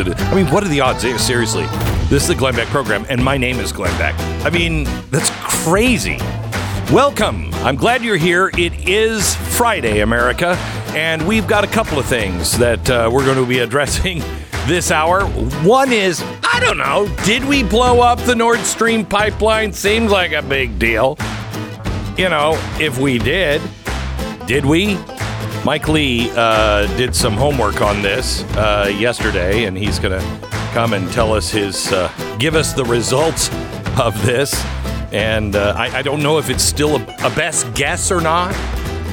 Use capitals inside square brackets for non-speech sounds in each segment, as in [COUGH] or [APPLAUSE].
a coincidence. I mean, what are the odds? Eh, Seriously, this is the Glenn Beck program, and my name is Glenn Beck. I mean, that's crazy. Welcome. I'm glad you're here. It is Friday, America, and we've got a couple of things that uh, we're going to be [LAUGHS] addressing this hour. One is, I don't know, did we blow up the Nord Stream pipeline? Seems like a big deal. You know, if we did, did we? Mike Lee uh, did some homework on this uh, yesterday, and he's going to come and tell us his, uh, give us the results of this. And uh, I, I don't know if it's still a, a best guess or not.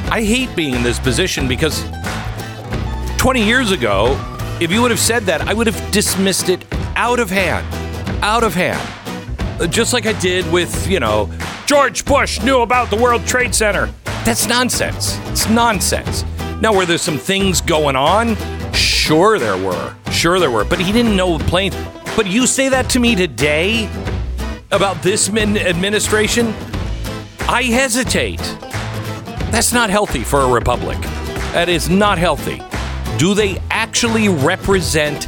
I hate being in this position because 20 years ago, if you would have said that, I would have dismissed it out of hand. Out of hand. Uh, Just like I did with, you know, George Bush knew about the World Trade Center. That's nonsense. It's nonsense. Now, were there some things going on? Sure, there were. Sure, there were. But he didn't know the plane. But you say that to me today about this min- administration? I hesitate. That's not healthy for a republic. That is not healthy. Do they actually represent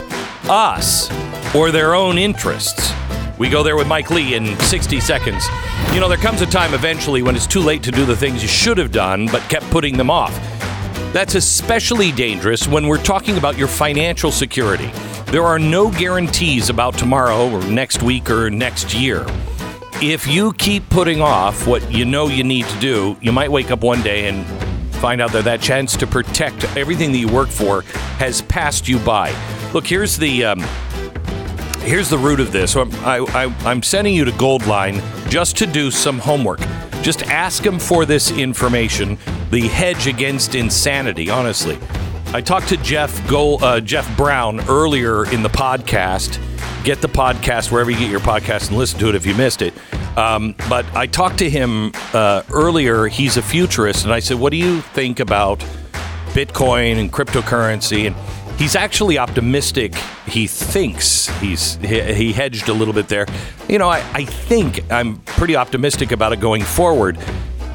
us or their own interests? We go there with Mike Lee in 60 seconds. You know, there comes a time eventually when it's too late to do the things you should have done but kept putting them off. That's especially dangerous when we're talking about your financial security. There are no guarantees about tomorrow or next week or next year. If you keep putting off what you know you need to do, you might wake up one day and find out that that chance to protect everything that you work for has passed you by. Look, here's the um, here's the root of this. So I'm, I, I, I'm sending you to Goldline just to do some homework. Just ask them for this information. The hedge against insanity. Honestly, I talked to Jeff uh, Jeff Brown earlier in the podcast. Get the podcast wherever you get your podcast and listen to it if you missed it. Um, but I talked to him uh, earlier. He's a futurist, and I said, "What do you think about Bitcoin and cryptocurrency?" And he's actually optimistic. He thinks he's he, he hedged a little bit there. You know, I, I think I'm pretty optimistic about it going forward.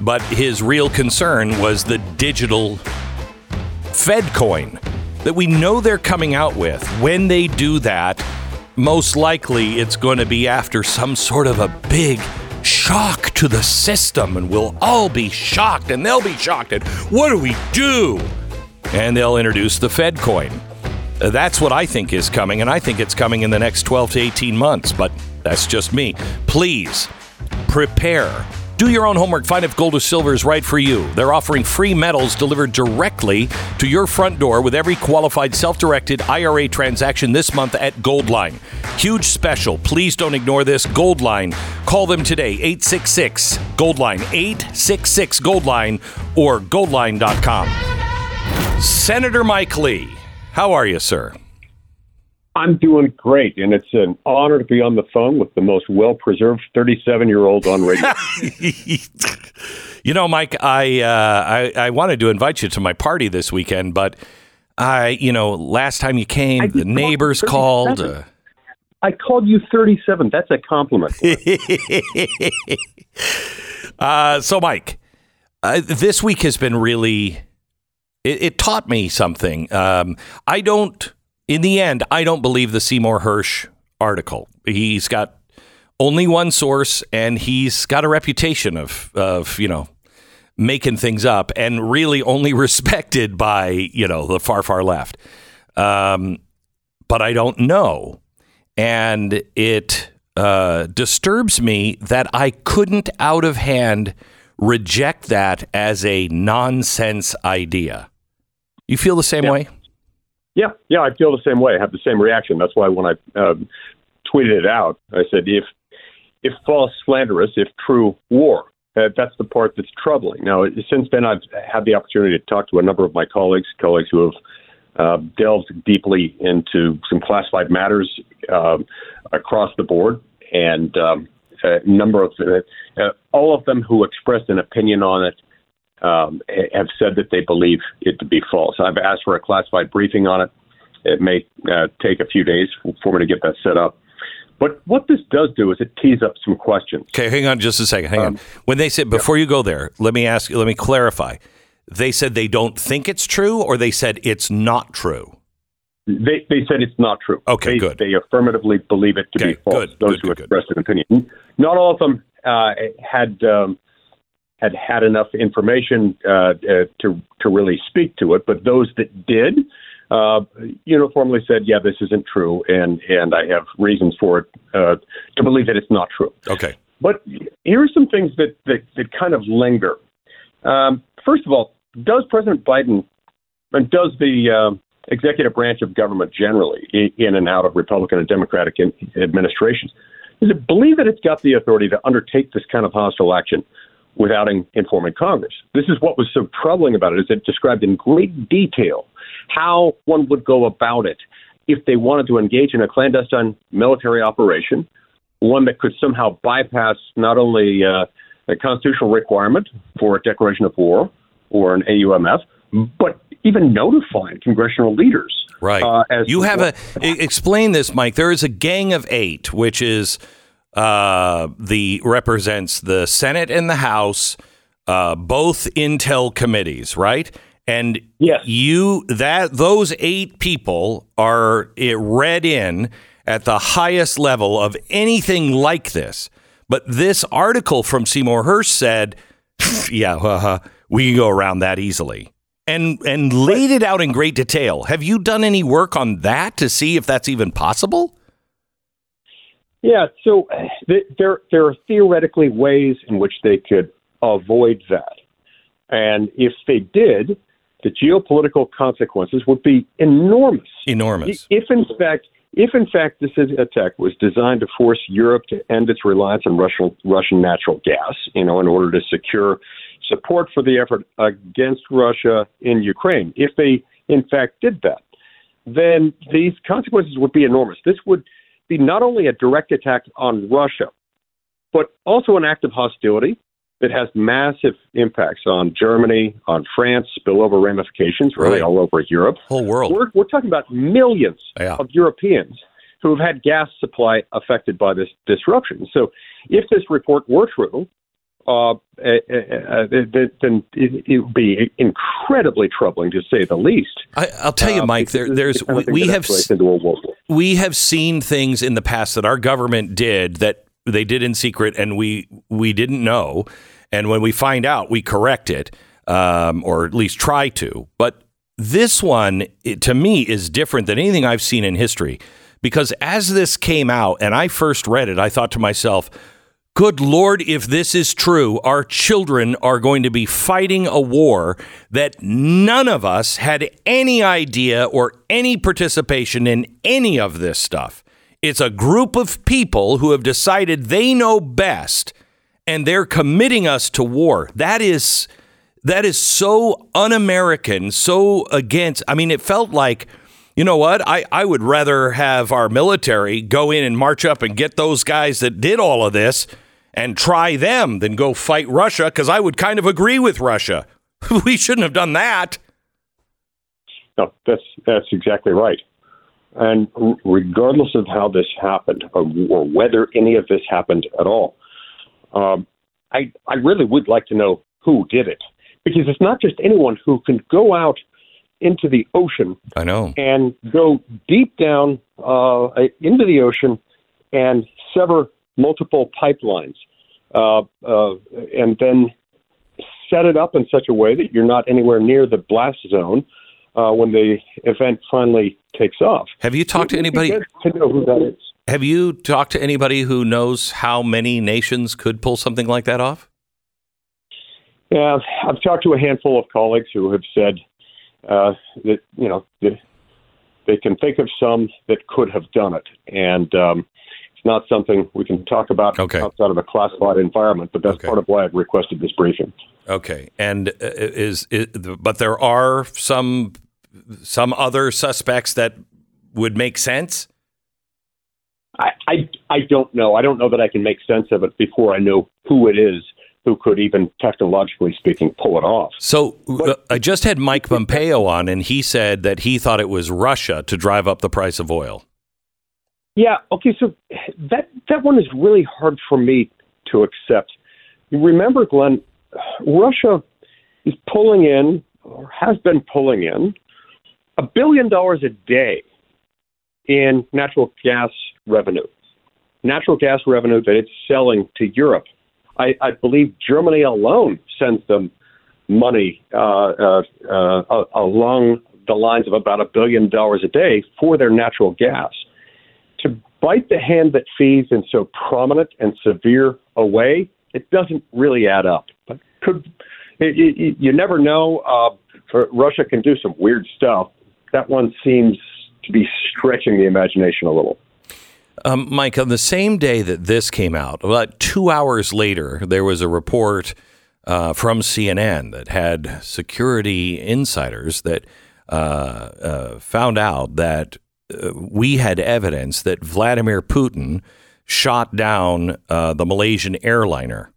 But his real concern was the digital Fed coin that we know they're coming out with. When they do that, most likely it's going to be after some sort of a big shock to the system, and we'll all be shocked, and they'll be shocked. And what do we do? And they'll introduce the Fed coin. Uh, That's what I think is coming, and I think it's coming in the next 12 to 18 months, but that's just me. Please prepare. Do your own homework. Find if gold or silver is right for you. They're offering free metals delivered directly to your front door with every qualified self directed IRA transaction this month at Goldline. Huge special. Please don't ignore this. Goldline. Call them today. 866 Goldline. 866 Goldline or goldline.com. Senator Mike Lee, how are you, sir? I'm doing great, and it's an honor to be on the phone with the most well-preserved 37-year-old on radio. [LAUGHS] you know, Mike, I, uh, I I wanted to invite you to my party this weekend, but I, you know, last time you came, the neighbors called. Uh, I called you 37. That's a compliment. [LAUGHS] uh, so, Mike, uh, this week has been really. It, it taught me something. Um, I don't. In the end, I don't believe the Seymour Hersh article. He's got only one source, and he's got a reputation of of you know making things up, and really only [LAUGHS] respected by you know the far far left. Um, but I don't know, and it uh, disturbs me that I couldn't out of hand reject that as a nonsense idea. You feel the same Yeah. way? yeah, yeah, I feel the same way. I have the same reaction. That's why when I um, tweeted it out, I said, if if false, slanderous, if true, war. Uh, that's the part that's troubling. Now, since then, I've had the opportunity to talk to a number of my colleagues, colleagues who have uh, delved deeply into some classified matters um, across the board, and um, a number of uh, all of them who expressed an opinion on it um, have said that they believe it to be false. I've asked for a classified briefing on it. It may uh, take a few days for me to get that set up. But what this does do is it tees up some questions. Okay, hang on just a second. Hang um, on. When they said before yeah. you go there, let me ask. Let me clarify. They said they don't think it's true, or they said it's not true. They, they said it's not true. Okay, they, good. They affirmatively believe it to okay, be false. Good, those good, who expressed an opinion. Not all of them uh, had um, had had enough information uh, uh, to to really speak to it, but those that did uh, uniformly said, "Yeah, this isn't true," and and I have reasons for it uh, to believe that it's not true. Okay. But here are some things that that, that kind of linger. Um, first of all, does President Biden and does the uh, executive branch of government generally, in and out of Republican and Democratic administrations, does it believe that it's got the authority to undertake this kind of hostile action without informing Congress? This is what was so troubling about it, is it described in great detail how one would go about it if they wanted to engage in a clandestine military operation, one that could somehow bypass not only uh, a constitutional requirement for a declaration of war or an AUMF, but even notifying congressional leaders. Right. Uh, you have a explain this, Mike. There is a gang of eight, which is uh, the represents the Senate and the House, uh, both intel committees, right? And yes. you that those eight people are it read in at the highest level of anything like this. But this article from Seymour Hersh said, "Yeah, uh, we can go around that easily." and and laid it out in great detail. Have you done any work on that to see if that's even possible? Yeah, so [SIGHS] there there are theoretically ways in which they could avoid that, and if they did, the geopolitical consequences would be enormous. Enormous. If in fact. If in fact this attack was designed to force Europe to end its reliance on Russian Russian natural gas, you know, in order to secure support for the effort against Russia in Ukraine. If they, in fact, did that, then these consequences would be enormous. This would be not only a direct attack on Russia, but also an act of hostility that has massive impacts on Germany, on France, spillover ramifications really right. all over Europe. Whole world. We're, we're talking about millions yeah. of Europeans who have had gas supply affected by this disruption. So if this report were true, uh, uh, uh, then it, it, would be incredibly troubling to say the least. I, will tell you, Mike. There, there's we, we have we have seen things in the past that our government did that they did in secret, and we we didn't know. And when we find out, we correct it, um, or at least try to. But this one, it, to me, is different than anything I've seen in history. Because as this came out and I first read it, I thought to myself, Good Lord, if this is true, our children are going to be fighting a war that none of us had any idea or any participation in any of this stuff. It's a group of people who have decided they know best and they're committing us to war. That is that is so un-American, so against I mean it felt like you know what? I, I would rather have our military go in and march up and get those guys that did all of this and try them than go fight Russia because I would kind of agree with Russia. [LAUGHS] we shouldn't have done that. No, that's that's exactly right. And regardless of how this happened or, or whether any of this happened at all, um, I I really would like to know who did it because it's not just anyone who can go out into the ocean. I know and go deep down uh, into the ocean and sever multiple pipelines, uh, uh, and then set it up in such a way that you're not anywhere near the blast zone uh, when the event finally takes off. Have you talked to anybody? To know who that is. Have you talked to anybody who knows how many nations could pull something like that off? Yeah, I've talked to a handful of colleagues who have said uh, that you know that they can think of some that could have done it, and um, not something we can talk about okay. outside of a classified environment, but that's okay. part of why I've requested this briefing. Okay, and uh, is, is but there are some some other suspects that would make sense. I, I I don't know. I don't know that I can make sense of it before I know who it is who could even technologically speaking pull it off. So uh, I just had Mike Pompeo on, and he said that he thought it was Russia to drive up the price of oil. Yeah. Okay. So that that one is really hard for me to accept. Remember, Glenn, Russia is pulling in or has been pulling in a billion dollars a day in natural gas revenue. Natural gas revenue that it's selling to Europe. I, I believe Germany alone sends them money uh, uh, uh, along the lines of about a billion dollars a day for their natural gas. Bite the hand that feeds in so prominent and severe a way, it doesn't really add up. But could it, it, you never know? Uh, Russia can do some weird stuff. That one seems to be stretching the imagination a little. Um, Mike, on the same day that this came out, about two hours later, there was a report uh, from CNN that had security insiders that uh, uh, found out that we had evidence that Vladimir Putin shot down uh, the Malaysian airliner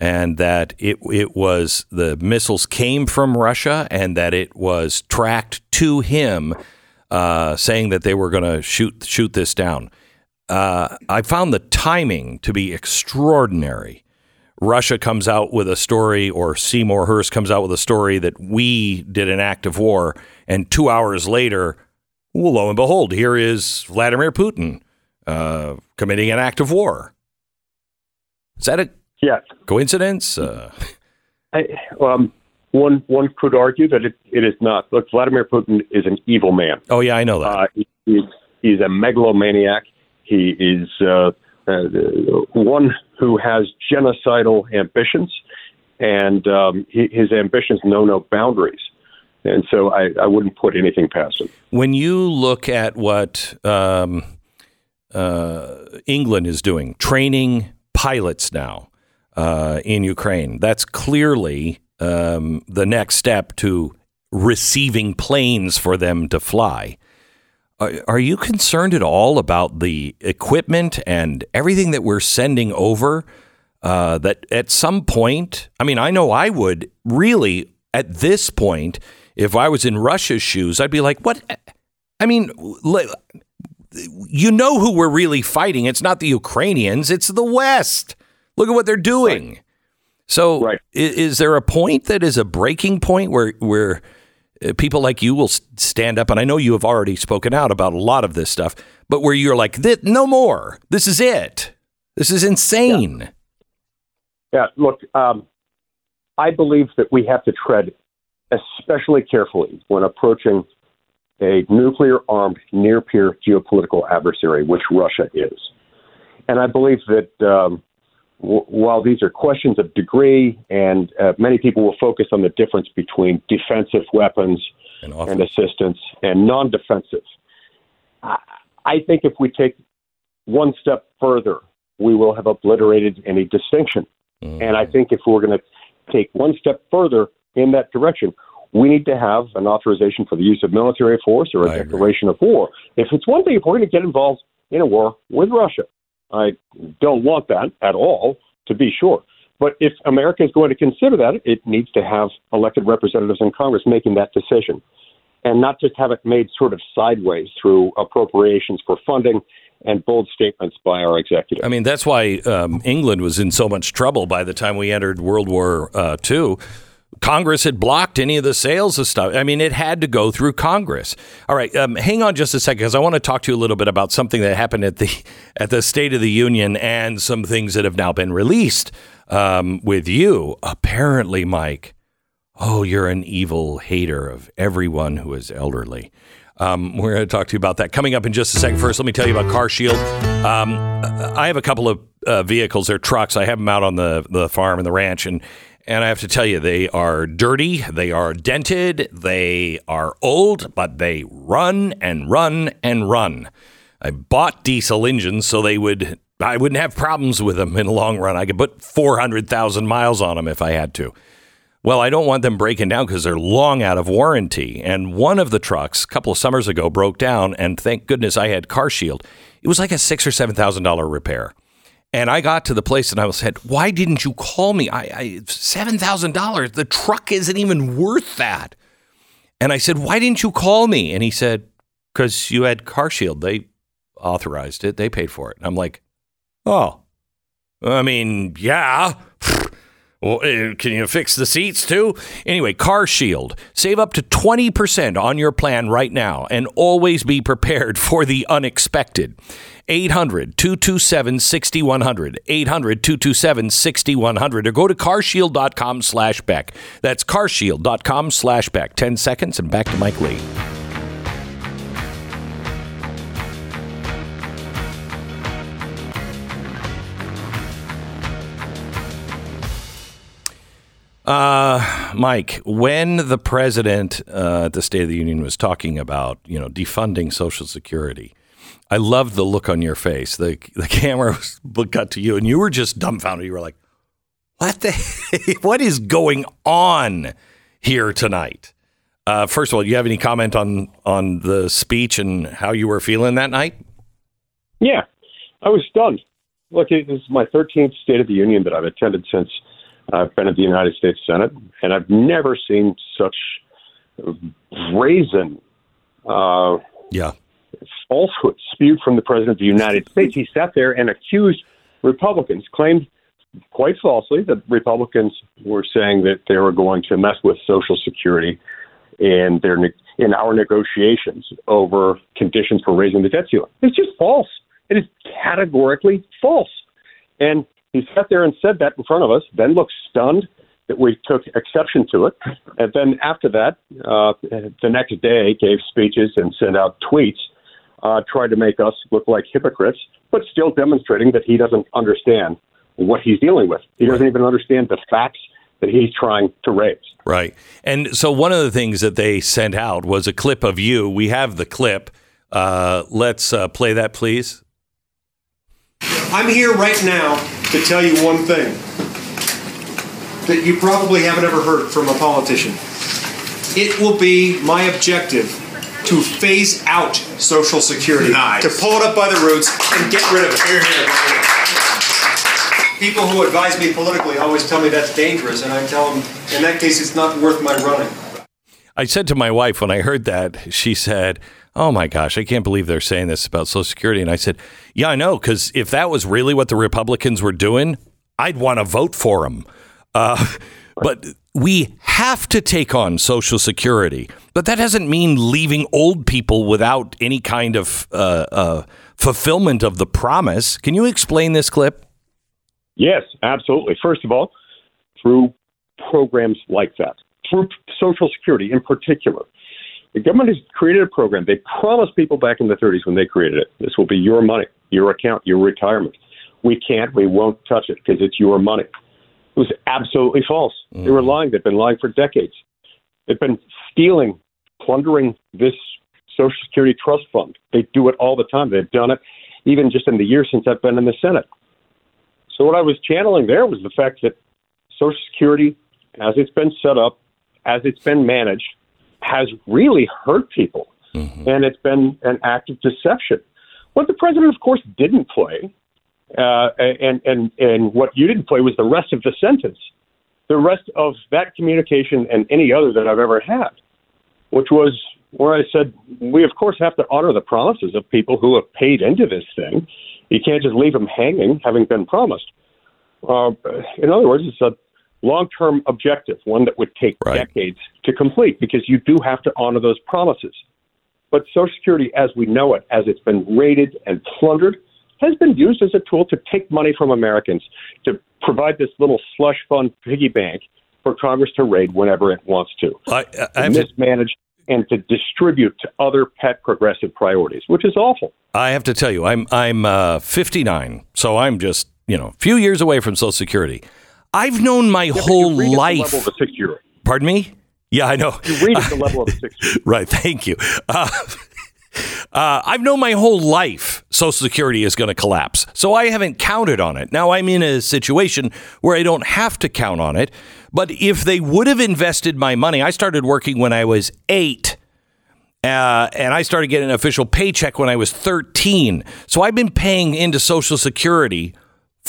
and that it it was the missiles came from Russia and that it was tracked to him, uh, saying that they were going to shoot shoot this down. Uh, I found the timing to be extraordinary. Russia comes out with a story, or Seymour Hersh comes out with a story that we did an act of war, and two hours later, well, lo and behold, here is Vladimir Putin uh, committing an act of war. Is that a Yes. Coincidence? Uh... [LAUGHS] I, um, one one could argue that it, it is not. Look, Vladimir Putin is an evil man. Oh yeah, I know that. Uh, he, he's, he's a megalomaniac. He is uh, uh, one who has genocidal ambitions, and um, he, his ambitions know no boundaries. And so I, I wouldn't put anything past him. When you look at what um, uh, England is doing, training pilots now, uh, in Ukraine. That's clearly um, the next step to receiving planes for them to fly. Are, you concerned at all about the equipment and everything that we're sending over? Uh, that at some point, I mean, I know I would really at this point, if I was in Russia's shoes, I'd be like, what? I mean, you know who we're really fighting. It's not the Ukrainians, it's the West. Look at what they're doing. Right. So, right. Is, is, there a point that is a breaking point where where uh, people like you will stand up? And I know you have already spoken out about a lot of this stuff, but where you're like, no more. This is it. This is insane. Yeah. yeah look, um, I believe that we have to tread especially carefully when approaching a nuclear armed near peer geopolitical adversary, which Russia is. And I believe that um, while these are questions of degree, and uh, many people will focus on the difference between defensive weapons and, and assistance and non defensive, I, I think if we take one step further, we will have obliterated any distinction. Mm-hmm. And I think if we're going to take one step further in that direction, we need to have an authorization for the use of military force or a I declaration agree. of war. If it's one thing, if we're going to get involved in a war with Russia, I don't want that at all, to be sure. But if America is going to consider that, it needs to have elected representatives in Congress making that decision and not just have it made sort of sideways through appropriations for funding and bold statements by our executive. I mean, that's why um, England was in so much trouble by the time we entered World War uh, II Congress had blocked any of the sales of stuff. I mean, it had to go through Congress. All right, um, hang on just a second because I want to talk to you a little bit about something that happened at the at the State of the Union and some things that have now been released um, with you. Apparently, Mike, oh, you're an evil hater of everyone who is elderly. Um, we're going to talk to you about that coming up in just a second. First, let me tell you about Car Shield. Um, I have a couple of uh, vehicles, they're trucks. I have them out on the the farm and the ranch, and and I have to tell you, they are dirty, they are dented, they are old, but they run and run and run. I bought diesel engines so they would I wouldn't have problems with them in the long run. I could put 400,000 miles on them if I had to. Well, I don't want them breaking down because they're long out of warranty. And one of the trucks a couple of summers ago broke down, and thank goodness I had Car Shield. It was like a six or seven thousand dollar repair. And I got to the place and I said, "Why didn't you call me? I, I seven thousand dollars. The truck isn't even worth that." And I said, "Why didn't you call me?" And he said, "Because you had Car Shield. They authorized it. They paid for it. And I'm like, oh, I mean, yeah. [LAUGHS] Well, uh, can you fix the seats too? Anyway, Car Shield. Save up to 20% on your plan right now and always be prepared [LAUGHS] for the unexpected. 800 227 6100. 800 227 6100. Or go to carshield.com slash Beck. That's carshield.com slash Beck. 10 seconds and back to Mike Lee. Uh, Mike, when the president uh, at the State of the Union was talking about, you know, defunding Social Security, I loved the look on your face. The the [LAUGHS] camera was cut to you, and you were just dumbfounded. You were like, "What the? [LAUGHS] what is going on here tonight?" Uh, first of all, do you have any comment on on the speech and how you were feeling that night? Yeah, I was stunned. Look, this is my 13th State of the Union that I've attended since I've been at the United States Senate, and I've never seen such brazen, uh, yeah, falsehood spewed from the president of the United [LAUGHS] States. He sat there and accused Republicans, claimed quite falsely that Republicans were saying that they were going to mess with Social Security in their in our negotiations over conditions for raising the debt ceiling. It's just false. It is categorically false. And he sat there and said that in front of us, then looked stunned that we took exception to it. And then after that, uh, the next day, gave speeches and sent out tweets, uh, tried to make us look like hypocrites, but still demonstrating that he doesn't understand what he's dealing with. He doesn't even understand the facts that he's trying to raise. Right. And so one of the things that they sent out was a clip of you. We have the clip. Uh, let's uh, play that, please. I'm here right now to tell you one thing that you probably haven't ever heard from a politician. It will be my objective to phase out Social Security, Nice. to pull it up by the roots and get rid of it. Here, here. People who advise me politically always tell me that's dangerous, and I tell them, in that case, it's not worth my running. I said to my wife when I heard that, she said, Oh my gosh, I can't believe they're saying this about Social Security. And I said, Yeah, I know, because if that was really what the Republicans were doing, I'd want to vote for them. Uh, but we have to take on Social Security. But that doesn't mean leaving old people without any kind of uh, uh, fulfillment of the promise. Can you explain this clip? Yes, absolutely. First of all, through programs like that, through Social Security in particular. The government has created a program. They promised people back in the 30s when they created it this will be your money, your account, your retirement. We can't, we won't touch it because it's your money. It was absolutely false. Mm. They were lying. They've been lying for decades. They've been stealing, plundering this Social Security trust fund. They do it all the time. They've done it even just in the year since I've been in the Senate. So what I was channeling there was the fact that Social Security, as it's been set up, as it's been managed, has really hurt people. Mm-hmm. And it's been an act of deception. What the president, of course, didn't play, uh, and, and, and what you didn't play was the rest of the sentence, the rest of that communication and any other that I've ever had, which was where I said, we, of course, have to honor the promises of people who have paid into this thing. You can't just leave them hanging, having been promised. Uh, in other words, it's a long term objective, one that would take right. decades to complete because you do have to honor those promises. But Social Security, as we know it, as it's been raided and plundered, has been used as a tool to take money from Americans to provide this little slush fund piggy bank for Congress to raid whenever it wants to. I, I to mismanage and to distribute to other pet progressive priorities, which is awful. I have to tell you, I'm I'm uh, 59, so I'm just you know a few years away from Social Security. I've known my yeah, whole life. level of a six year. Pardon me? Yeah, I know. You read at the [LAUGHS] level of a six year. right. Thank you. Uh, [LAUGHS] uh, I've known my whole life Social Security is going to collapse. So I haven't counted on it. Now I'm in a situation where I don't have to count on it. But if they would have invested my money, I started working when I was eight. Uh, and I started getting an official paycheck when I was 13. So I've been paying into Social Security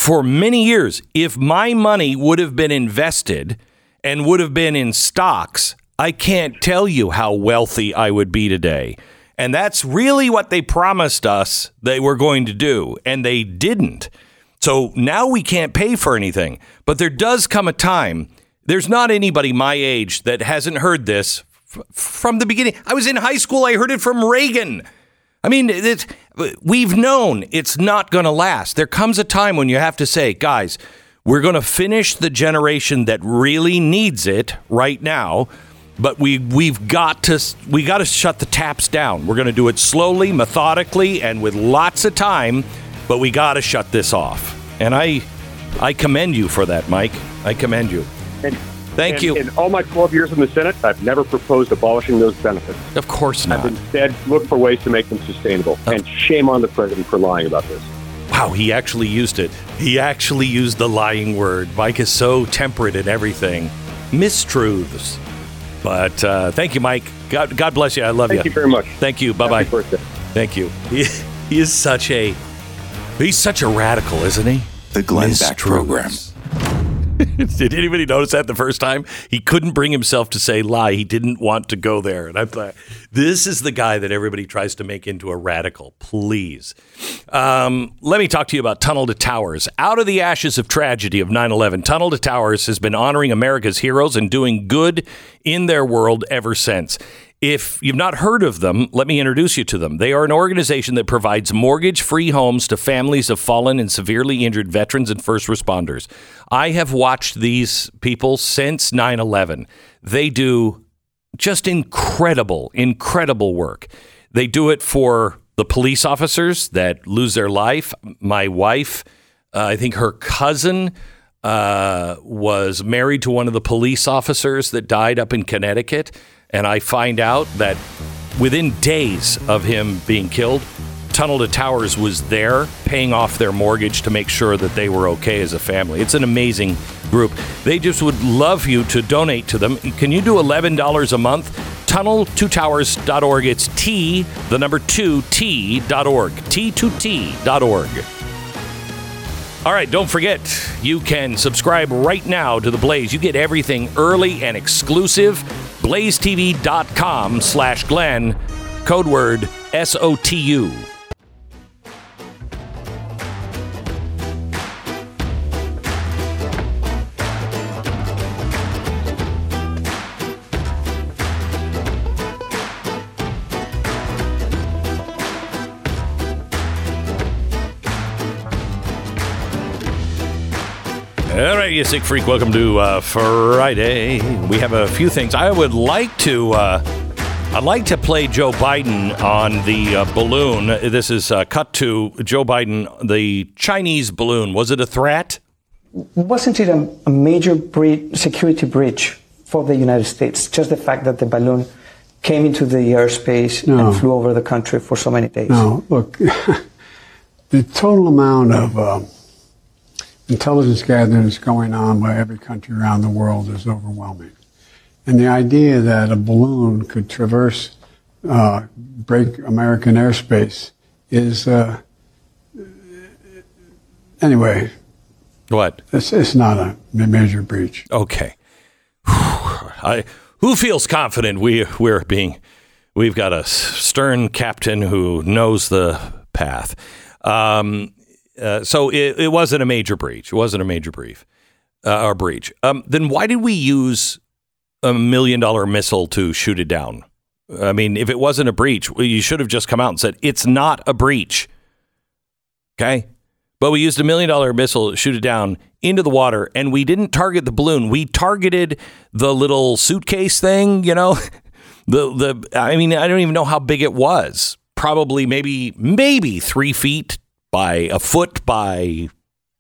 for many years. If my money would have been invested and would have been in stocks, I can't tell you how wealthy I would be today. And that's really what they promised us they were going to do, and they didn't. So now we can't pay for anything. But there does come a time, there's not anybody my age that hasn't heard this f- from the beginning. I was in high school, I heard it from Reagan. I mean, it's, we've known it's not going to last. There comes a time when you have to say, guys, we're going to finish the generation that really needs it right now, but we we've got to we got to shut the taps down. We're going to do it slowly, methodically, and with lots of time, but we got to shut this off. And I I commend you for that, Mike. I commend you. And, Thank and you. In all my 12 years in the Senate, I've never proposed abolishing those benefits. Of course not. I've instead looked for ways to make them sustainable. And shame on the president for lying about this. Wow, he actually used it. He actually used the lying word. Mike is so temperate in everything. Mistruths. But uh, thank you, Mike. God, God bless you. I love you. Thank you very much. Thank you. Bye bye. Thank you. [LAUGHS] He, he is such a he's such a radical, isn't he? The Glenn Beck Mistruths. Program. [LAUGHS] Did anybody notice that the first time? He couldn't bring himself to say lie. He didn't want to go there. And I thought, this is the guy that everybody tries to make into a radical. Please. Um, let me talk to you about Tunnel to Towers. Out of the ashes of tragedy of 9 11, Tunnel to Towers has been honoring America's heroes and doing good in their world ever since. If you've not heard of them, let me introduce you to them. They are an organization that provides mortgage free homes to families of fallen and severely injured veterans and first responders. I have watched these people since 9 11. They do just incredible, incredible work. They do it for the police officers that lose their life. My wife, uh, I think her cousin, uh, was married to one of the police officers that died up in Connecticut. And I find out that within days of him being killed, Tunnel to Towers was there paying off their mortgage to make sure that they were okay as a family. It's an amazing group. They just would love you to donate to them. Can you do $11 a month? Tunnel2towers.org. It's T, the number two, T.org. T2T.org. All right, don't forget, you can subscribe right now to The Blaze. You get everything early and exclusive. BlazeTV.com slash Glenn, code word S-O-T-U. All right, sick freak. Welcome to uh, Friday. We have a few things. I would like to. Uh, I'd like to play Joe Biden on the uh, balloon. This is uh, cut to Joe Biden, the Chinese balloon. Was it a threat? Wasn't it a, a major bre- security breach for the United States? Just the fact that the balloon came into the airspace No. and flew over the country for so many days. No, look, [LAUGHS] the total amount of um, intelligence gathering that's going on by every country around the world is overwhelming. And the idea that a balloon could traverse, uh, break American airspace is, uh, anyway, What? it's, it's not a major breach. Okay. I, who feels confident we we're being we've got a stern captain who knows the path. Um, uh, so it, it wasn't a major breach. It wasn't a major brief uh, or breach. Um, then why did we use a million dollar missile to shoot it down? I mean, if it wasn't a breach, well, you should have just come out and said it's not a breach. Okay. But we used a million dollar missile to shoot it down into the water, and we didn't target the balloon. We targeted the little suitcase thing, you know. [LAUGHS] The the I mean, I don't even know how big it was. Probably maybe maybe three feet by a foot by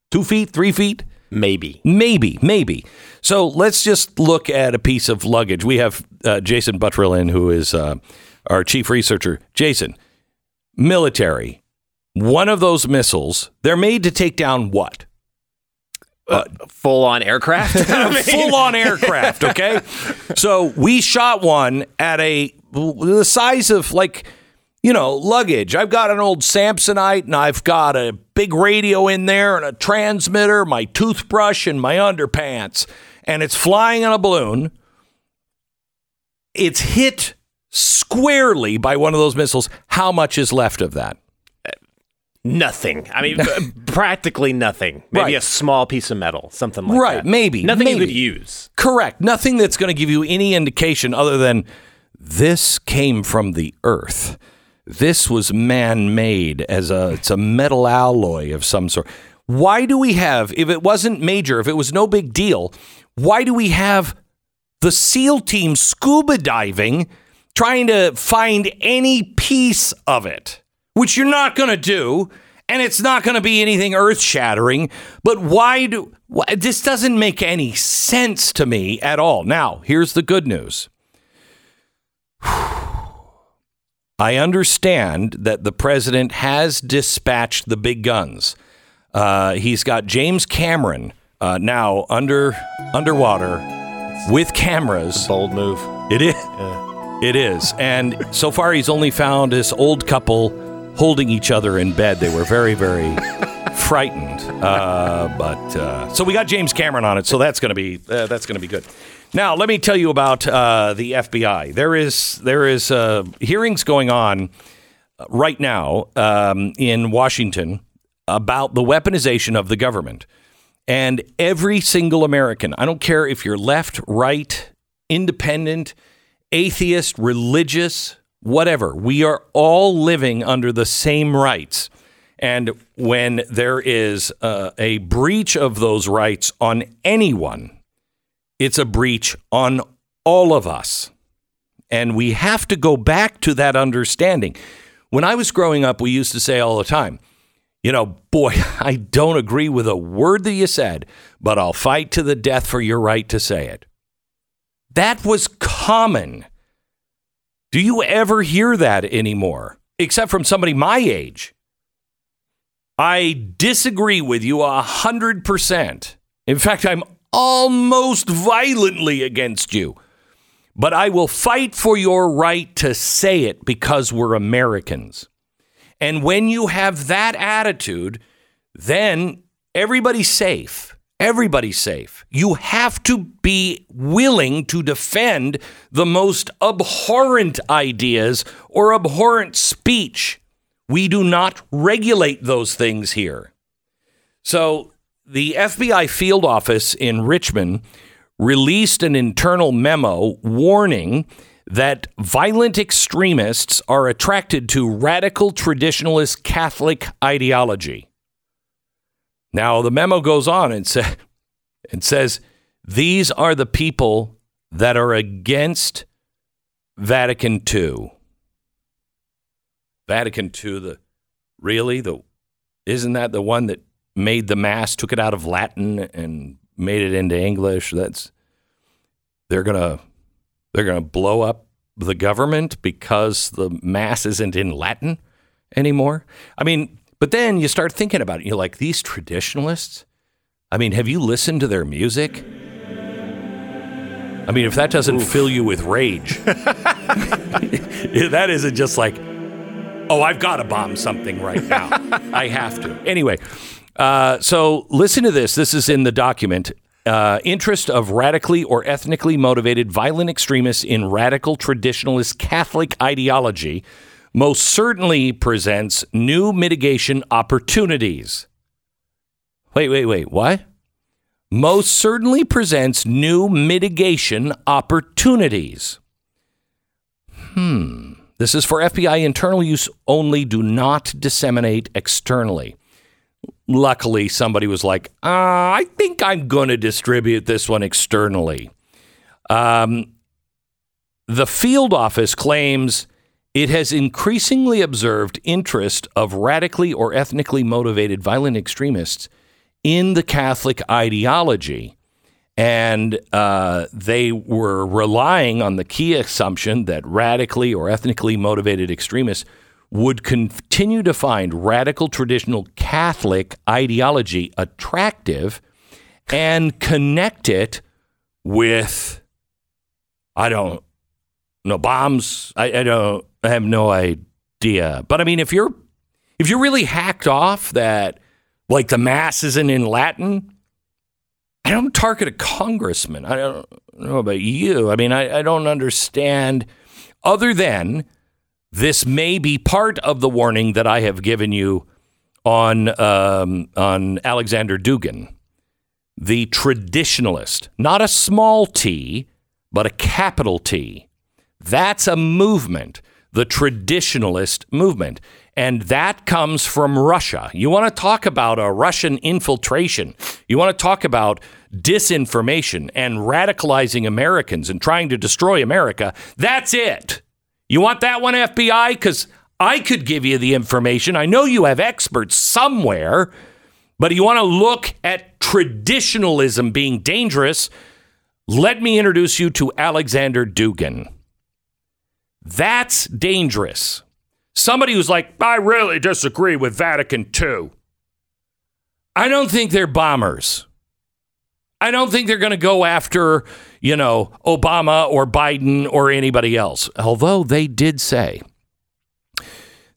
two feet, three feet. Maybe. Maybe, maybe. So let's just look at a piece of luggage. We have uh, Jason Buttrill in, who is uh, our chief researcher. Jason, military. One of those missiles, they're made to take down what? Uh, full on aircraft? [LAUGHS] Full on aircraft, okay? [LAUGHS] So we shot one at a the size of like you know, luggage. I've got an old Samsonite and I've got a big radio in there and a transmitter, my toothbrush and my underpants, and it's flying on a balloon. It's hit squarely by one of those missiles, how much is left of that? Nothing. I mean, [LAUGHS] practically nothing. Maybe Right. a small piece of metal, something like Right, that. Right, maybe, Nothing you maybe. could use. Correct. Nothing that's going to give you any indication other than this came from the earth. This was man-made as a it's a metal alloy of some sort. Why do we have if it wasn't major, if it was no big deal, why do we have the SEAL team scuba diving trying to find any piece of it, which you're not going to do, and it's not going to be anything earth-shattering. But why do this doesn't make any sense to me at all? Now, here's the good news. [SIGHS] I understand that the president has dispatched the big guns. Uh, he's got James Cameron uh, now under underwater with cameras. Bold move. It is. It is. And so far, he's only found this old couple holding each other in bed. They were very, very [LAUGHS] frightened. Uh, but uh, so we got James Cameron on it. So that's going to be uh, that's going to be good. Now, let me tell you about uh, the FBI. There is there is uh, hearings going on right now um, in Washington about the weaponization of the government. And every single American, I don't care if you're left, right, independent, atheist, religious, whatever, we are all living under the same rights. And when there is uh, a breach of those rights on anyone, it's a breach on all of us. And we have to go back to that understanding. When I was growing up, we used to say all the time, you know, boy, [LAUGHS] I don't agree with a word that you said, but I'll fight to the death for your right to say it. That was common. Do you ever hear that anymore? Except from somebody my age. I disagree with you a hundred percent. In fact, I'm almost violently against you. But I will fight for your right to say it because we're Americans. And when you have that attitude, then everybody's safe. Everybody's safe. You have to be willing to defend the most abhorrent ideas or abhorrent speech. We do not regulate those things here. So, the FBI field office in Richmond released an internal memo warning that violent extremists are attracted to radical traditionalist Catholic ideology. Now, the memo goes on and, sa- and says these are the people that are against Vatican II. Vatican II, the really the isn't that the one that made the mass, took it out of Latin and made it into English? That's they're gonna they're gonna blow up the government because the mass isn't in Latin anymore. I mean, but then you start thinking about it. You're like these traditionalists. I mean, have you listened to their music? I mean, if that doesn't fill you with rage, [LAUGHS] [LAUGHS] that isn't just like, oh, I've got to bomb something right now. [LAUGHS] I have to. Anyway, uh, so listen to this. This is in the document. Uh, interest of radically or ethnically motivated violent extremists in radical traditionalist Catholic ideology most certainly presents new mitigation opportunities. Wait, wait, wait. What? Most certainly presents new mitigation opportunities. Hmm. This is for FBI internal use only. Do not disseminate externally. Luckily, somebody was like, uh, I think I'm going to distribute this one externally. Um, the field office claims it has increasingly observed interest of radically or ethnically motivated violent extremists in the Catholic ideology. And uh, they were relying on the key assumption that radically or ethnically motivated extremists would continue to find radical traditional Catholic ideology attractive and connect it with, I don't know, bombs. I, I don't, I have no idea. But I mean, if you're, if you're really hacked off that, like the mass isn't in Latin, I don't target a congressman. I don't know about you. I mean, I, I don't understand other than this may be part of the warning that I have given you on um, on Alexander Dugin, the traditionalist, not a small t, but a capital T. That's a movement, the traditionalist movement. And that comes from Russia. You want to talk about a Russian infiltration. You want to talk about disinformation and radicalizing Americans and trying to destroy America. That's it. You want that one, FBI? Because I could give you the information. I know you have experts somewhere, but you want to look at traditionalism being dangerous. Let me introduce you to Alexander Dugin. That's dangerous. Somebody who's like, I really disagree with Vatican II. I don't think they're bombers. I don't think they're going to go after, you know, Obama or Biden or anybody else. Although they did say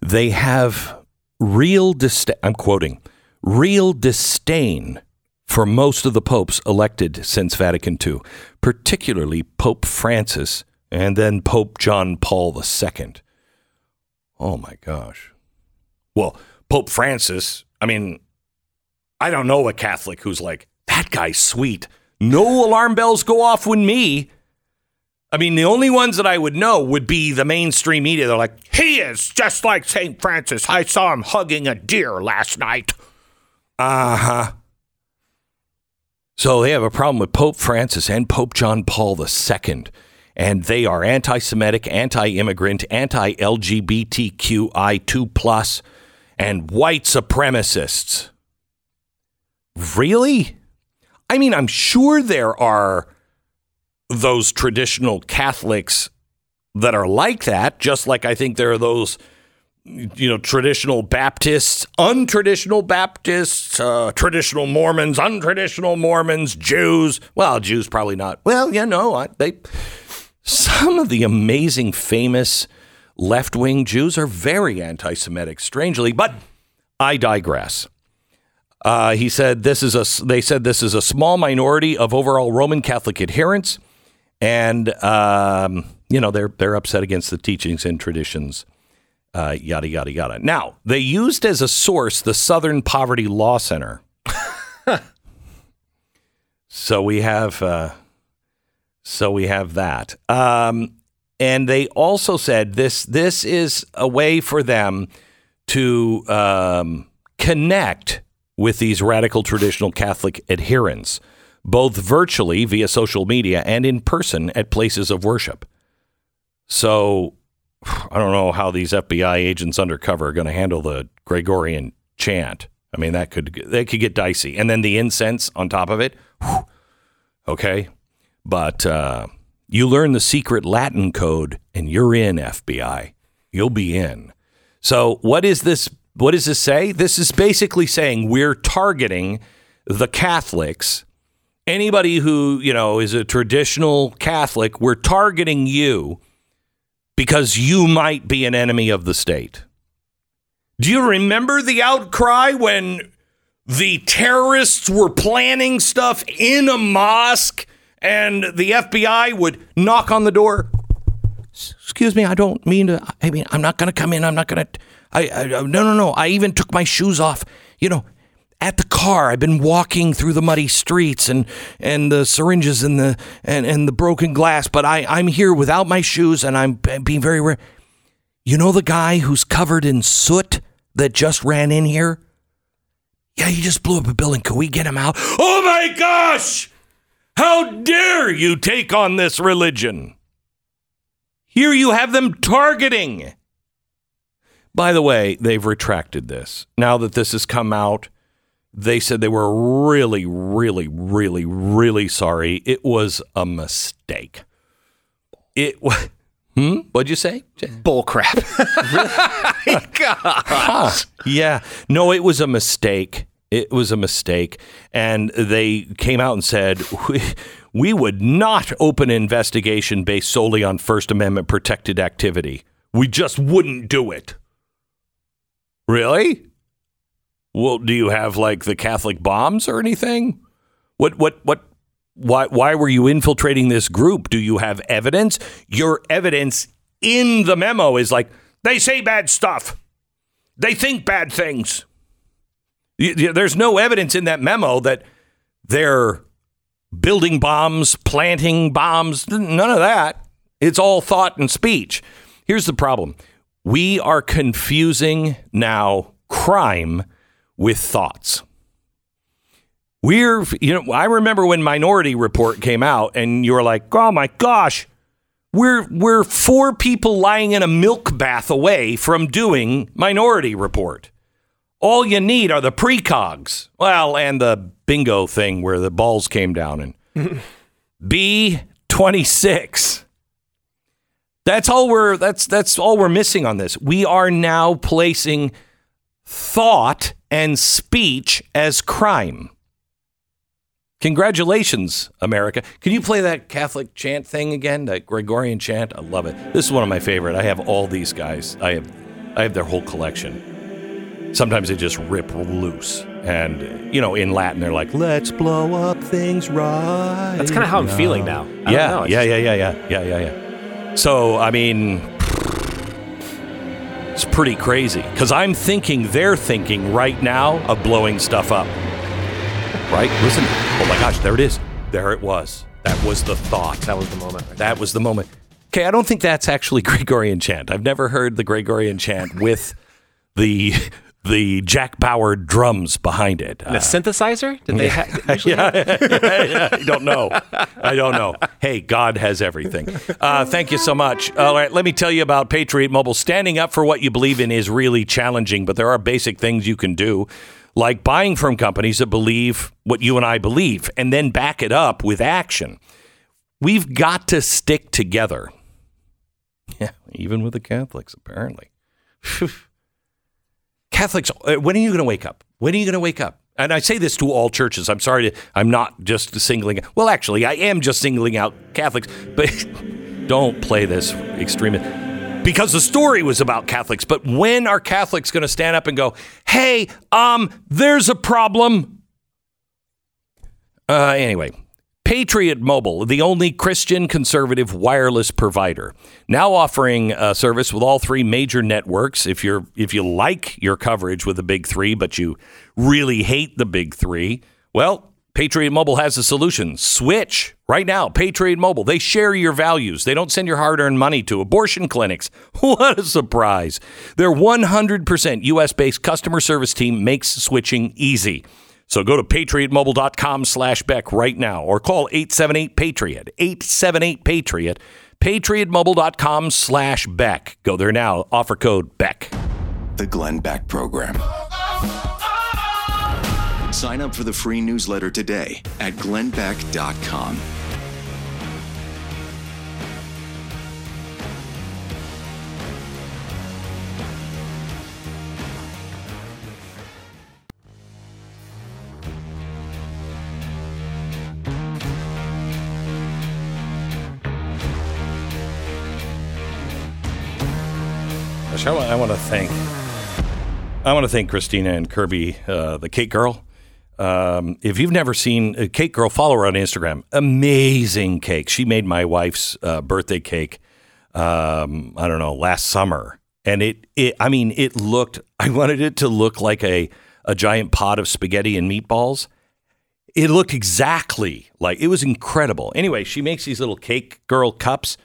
they have real disdain, I'm quoting, real disdain for most of the popes elected since Vatican II, particularly Pope Francis and then Pope John Paul II. Oh my gosh. Well, Pope Francis, I mean, I don't know a Catholic who's like, that guy's sweet. No alarm bells go off when me. I mean, the only ones that I would know would be the mainstream media. They're like, he is just like St. Francis. I saw him hugging a deer last night. Uh huh. So they have a problem with Pope Francis and Pope John Paul II and they are anti-Semitic, anti-immigrant, anti-LGBTQI2+, and white supremacists. Really? I mean, I'm sure there are those traditional Catholics that are like that, just like I think there are those you know, traditional Baptists, untraditional Baptists, uh, traditional Mormons, untraditional Mormons, Jews. Well, Jews probably not. Well, yeah, no, they some of the amazing, famous left wing Jews are very anti Semitic, strangely, but I digress. Uh, he said this is a. They said this is a small minority of overall Roman Catholic adherents, and um, you know they're they're upset against the teachings and traditions, uh, yada yada yada. Now they used as a source the Southern Poverty Law Center. [LAUGHS] so we have uh, so we have that. Um, and they also said this this is a way for them to um, connect with these radical traditional Catholic adherents, both virtually via social media and in person at places of worship. So I don't know how these FBI agents undercover are going to handle the Gregorian chant. I mean, that could they could get dicey, and then the incense on top of it. Whew, okay, but uh, you learn the secret Latin code and you're in FBI. You'll be in. So what is this? What does this say? This is basically saying we're targeting the Catholics. Anybody who, you know, is a traditional Catholic, we're targeting you because you might be an enemy of the state. Do you remember the outcry when the terrorists were planning stuff in a mosque and the FBI would knock on the door. Excuse me, I don't mean to. I mean, I'm not going to come in. I'm not going to. I, I no no no. I even took my shoes off. You know, at the car. I've been walking through the muddy streets and and the syringes and the and, and the broken glass. But I I'm here without my shoes and I'm being very. rare. you know the guy who's covered in soot that just ran in here. Yeah, he just blew up a building. Can we get him out? Oh my gosh! How dare you take on this religion? Here you have them targeting. By the way, they've retracted this. Now that this has come out, they said they were really, really, really, really sorry. It was a mistake. It was. Hmm? What'd you say? Bull crap. [LAUGHS] God. Huh. Yeah. No, it was a mistake. It was a mistake. And they came out and said, we, we would not open an investigation based solely on First Amendment protected activity. We just wouldn't do it. Really? Well, do you have like the Catholic bombs or anything? What, what, what, why, why were you infiltrating this group? Do you have evidence? Your evidence in the memo is like, they say bad stuff. They think bad things. There's no evidence in that memo that they're building bombs, planting bombs, none of that. It's all thought and speech. Here's the problem we are confusing now crime with thoughts. We're, you know, I remember when Minority Report came out and you were like, oh my gosh, we're, we're four people lying in a milk bath away from doing Minority Report. All you need are the precogs. Well, and the bingo thing where the balls came down and [LAUGHS] B26. That's all we're that's that's all we're missing on this. We are now placing thought and speech as crime. Congratulations, America. Can you play that Catholic chant thing again? That Gregorian chant? I love it. This is one of my favorite. I have all these guys. I have I have their whole collection. Sometimes they just rip loose. And you know, in Latin they're like, let's blow up things right. That's kind of how I'm feeling now. I don't Yeah, know, yeah, yeah, yeah, yeah, yeah, yeah, yeah. So, I mean, it's pretty crazy because I'm thinking they're thinking right now of blowing stuff up. Right? Listen. Oh my gosh, there it is. There it was. That was the thought. That was the moment. right That was the moment. Okay, I don't think that's actually [LAUGHS] Gregorian chant. I've never heard the Gregorian chant with the the Jack Bauer drums behind it. And a synthesizer? Did they [LAUGHS] have? [LAUGHS] I don't know. I don't know. Hey, God has everything. Uh, thank you so much. All right, let me tell you about Patriot Mobile. Standing up for what you believe in is really challenging, but there are basic things you can do, like buying from companies that believe what you and I believe and then back it up with action. We've got to stick together. [LAUGHS] Yeah, even with the Catholics, apparently. Catholics, uh, when are you going to wake up? When are you going to wake up? And I say this to all churches. I'm sorry to, I'm not just singling, well, actually, I am just singling out Catholics, but [LAUGHS] don't play this extremist. Because the story was about Catholics, but when are Catholics going to stand up and go, hey, um, there's a problem? Uh, anyway, Patriot Mobile, the only Christian conservative wireless provider, now offering a service with all three major networks. If you're if you like your coverage with the big three, but you really hate the big three, well, Patriot Mobile has a solution. Switch right now. Patriot Mobile. They share your values. They don't send your hard-earned money to abortion clinics. [LAUGHS] What a surprise! Their 100% U.S.-based customer service team makes switching easy. So go to patriotmobile.com slash Beck right now or call 878-PATRIOT, 878-PATRIOT, patriotmobile.com slash Beck. Go there now. Offer code BECK. The Glenn Beck Program. Sign up for the free newsletter today at glennbeck.com. Gosh, I want, to thank I want to thank Christina and Kirby, uh, the Cake Girl. Um, if you've never seen a Cake Girl, follow her on Instagram. Amazing cake. She made my wife's uh, birthday cake. Um, I don't know last summer, and it, it. I mean, it looked. [LAUGHS] I wanted it to look like a a giant pot of spaghetti and meatballs. It looked exactly like it was incredible. Anyway, she makes these little cake girl cups,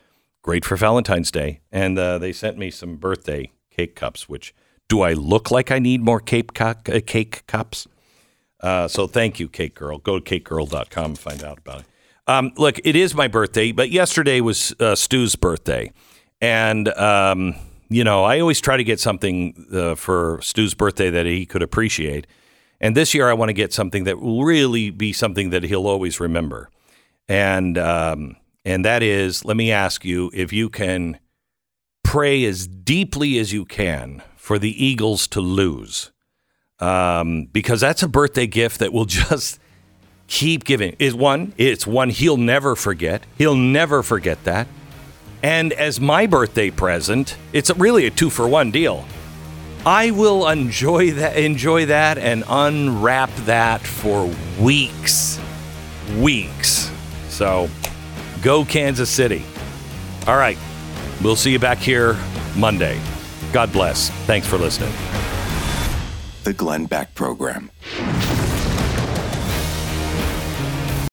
great for Valentine's Day, and uh, they sent me some birthday cake cups. Which do I look like I need more cake cu- uh, cake cups? Uh, so thank you, Cake Girl. Go to cakegirl.com and find out about it. Um, look, it is my birthday, but yesterday was uh, Stu's birthday, and um, you know I always try to get something uh, for Stu's birthday that he could appreciate. And this year, I want to get something that will really be something that he'll always remember. And um, and that is, let me ask you if you can pray as deeply as you can for the Eagles to lose, um, because that's a birthday gift that will [LAUGHS] just keep giving. Is one, it's one he'll never forget. He'll never forget that. And as my birthday present, it's really a two for one deal. I will enjoy that, enjoy that, and unwrap that for weeks, weeks. So, go Kansas City. All right, We'll see you back here Monday. God bless. Thanks for listening. The Glenn Beck Program.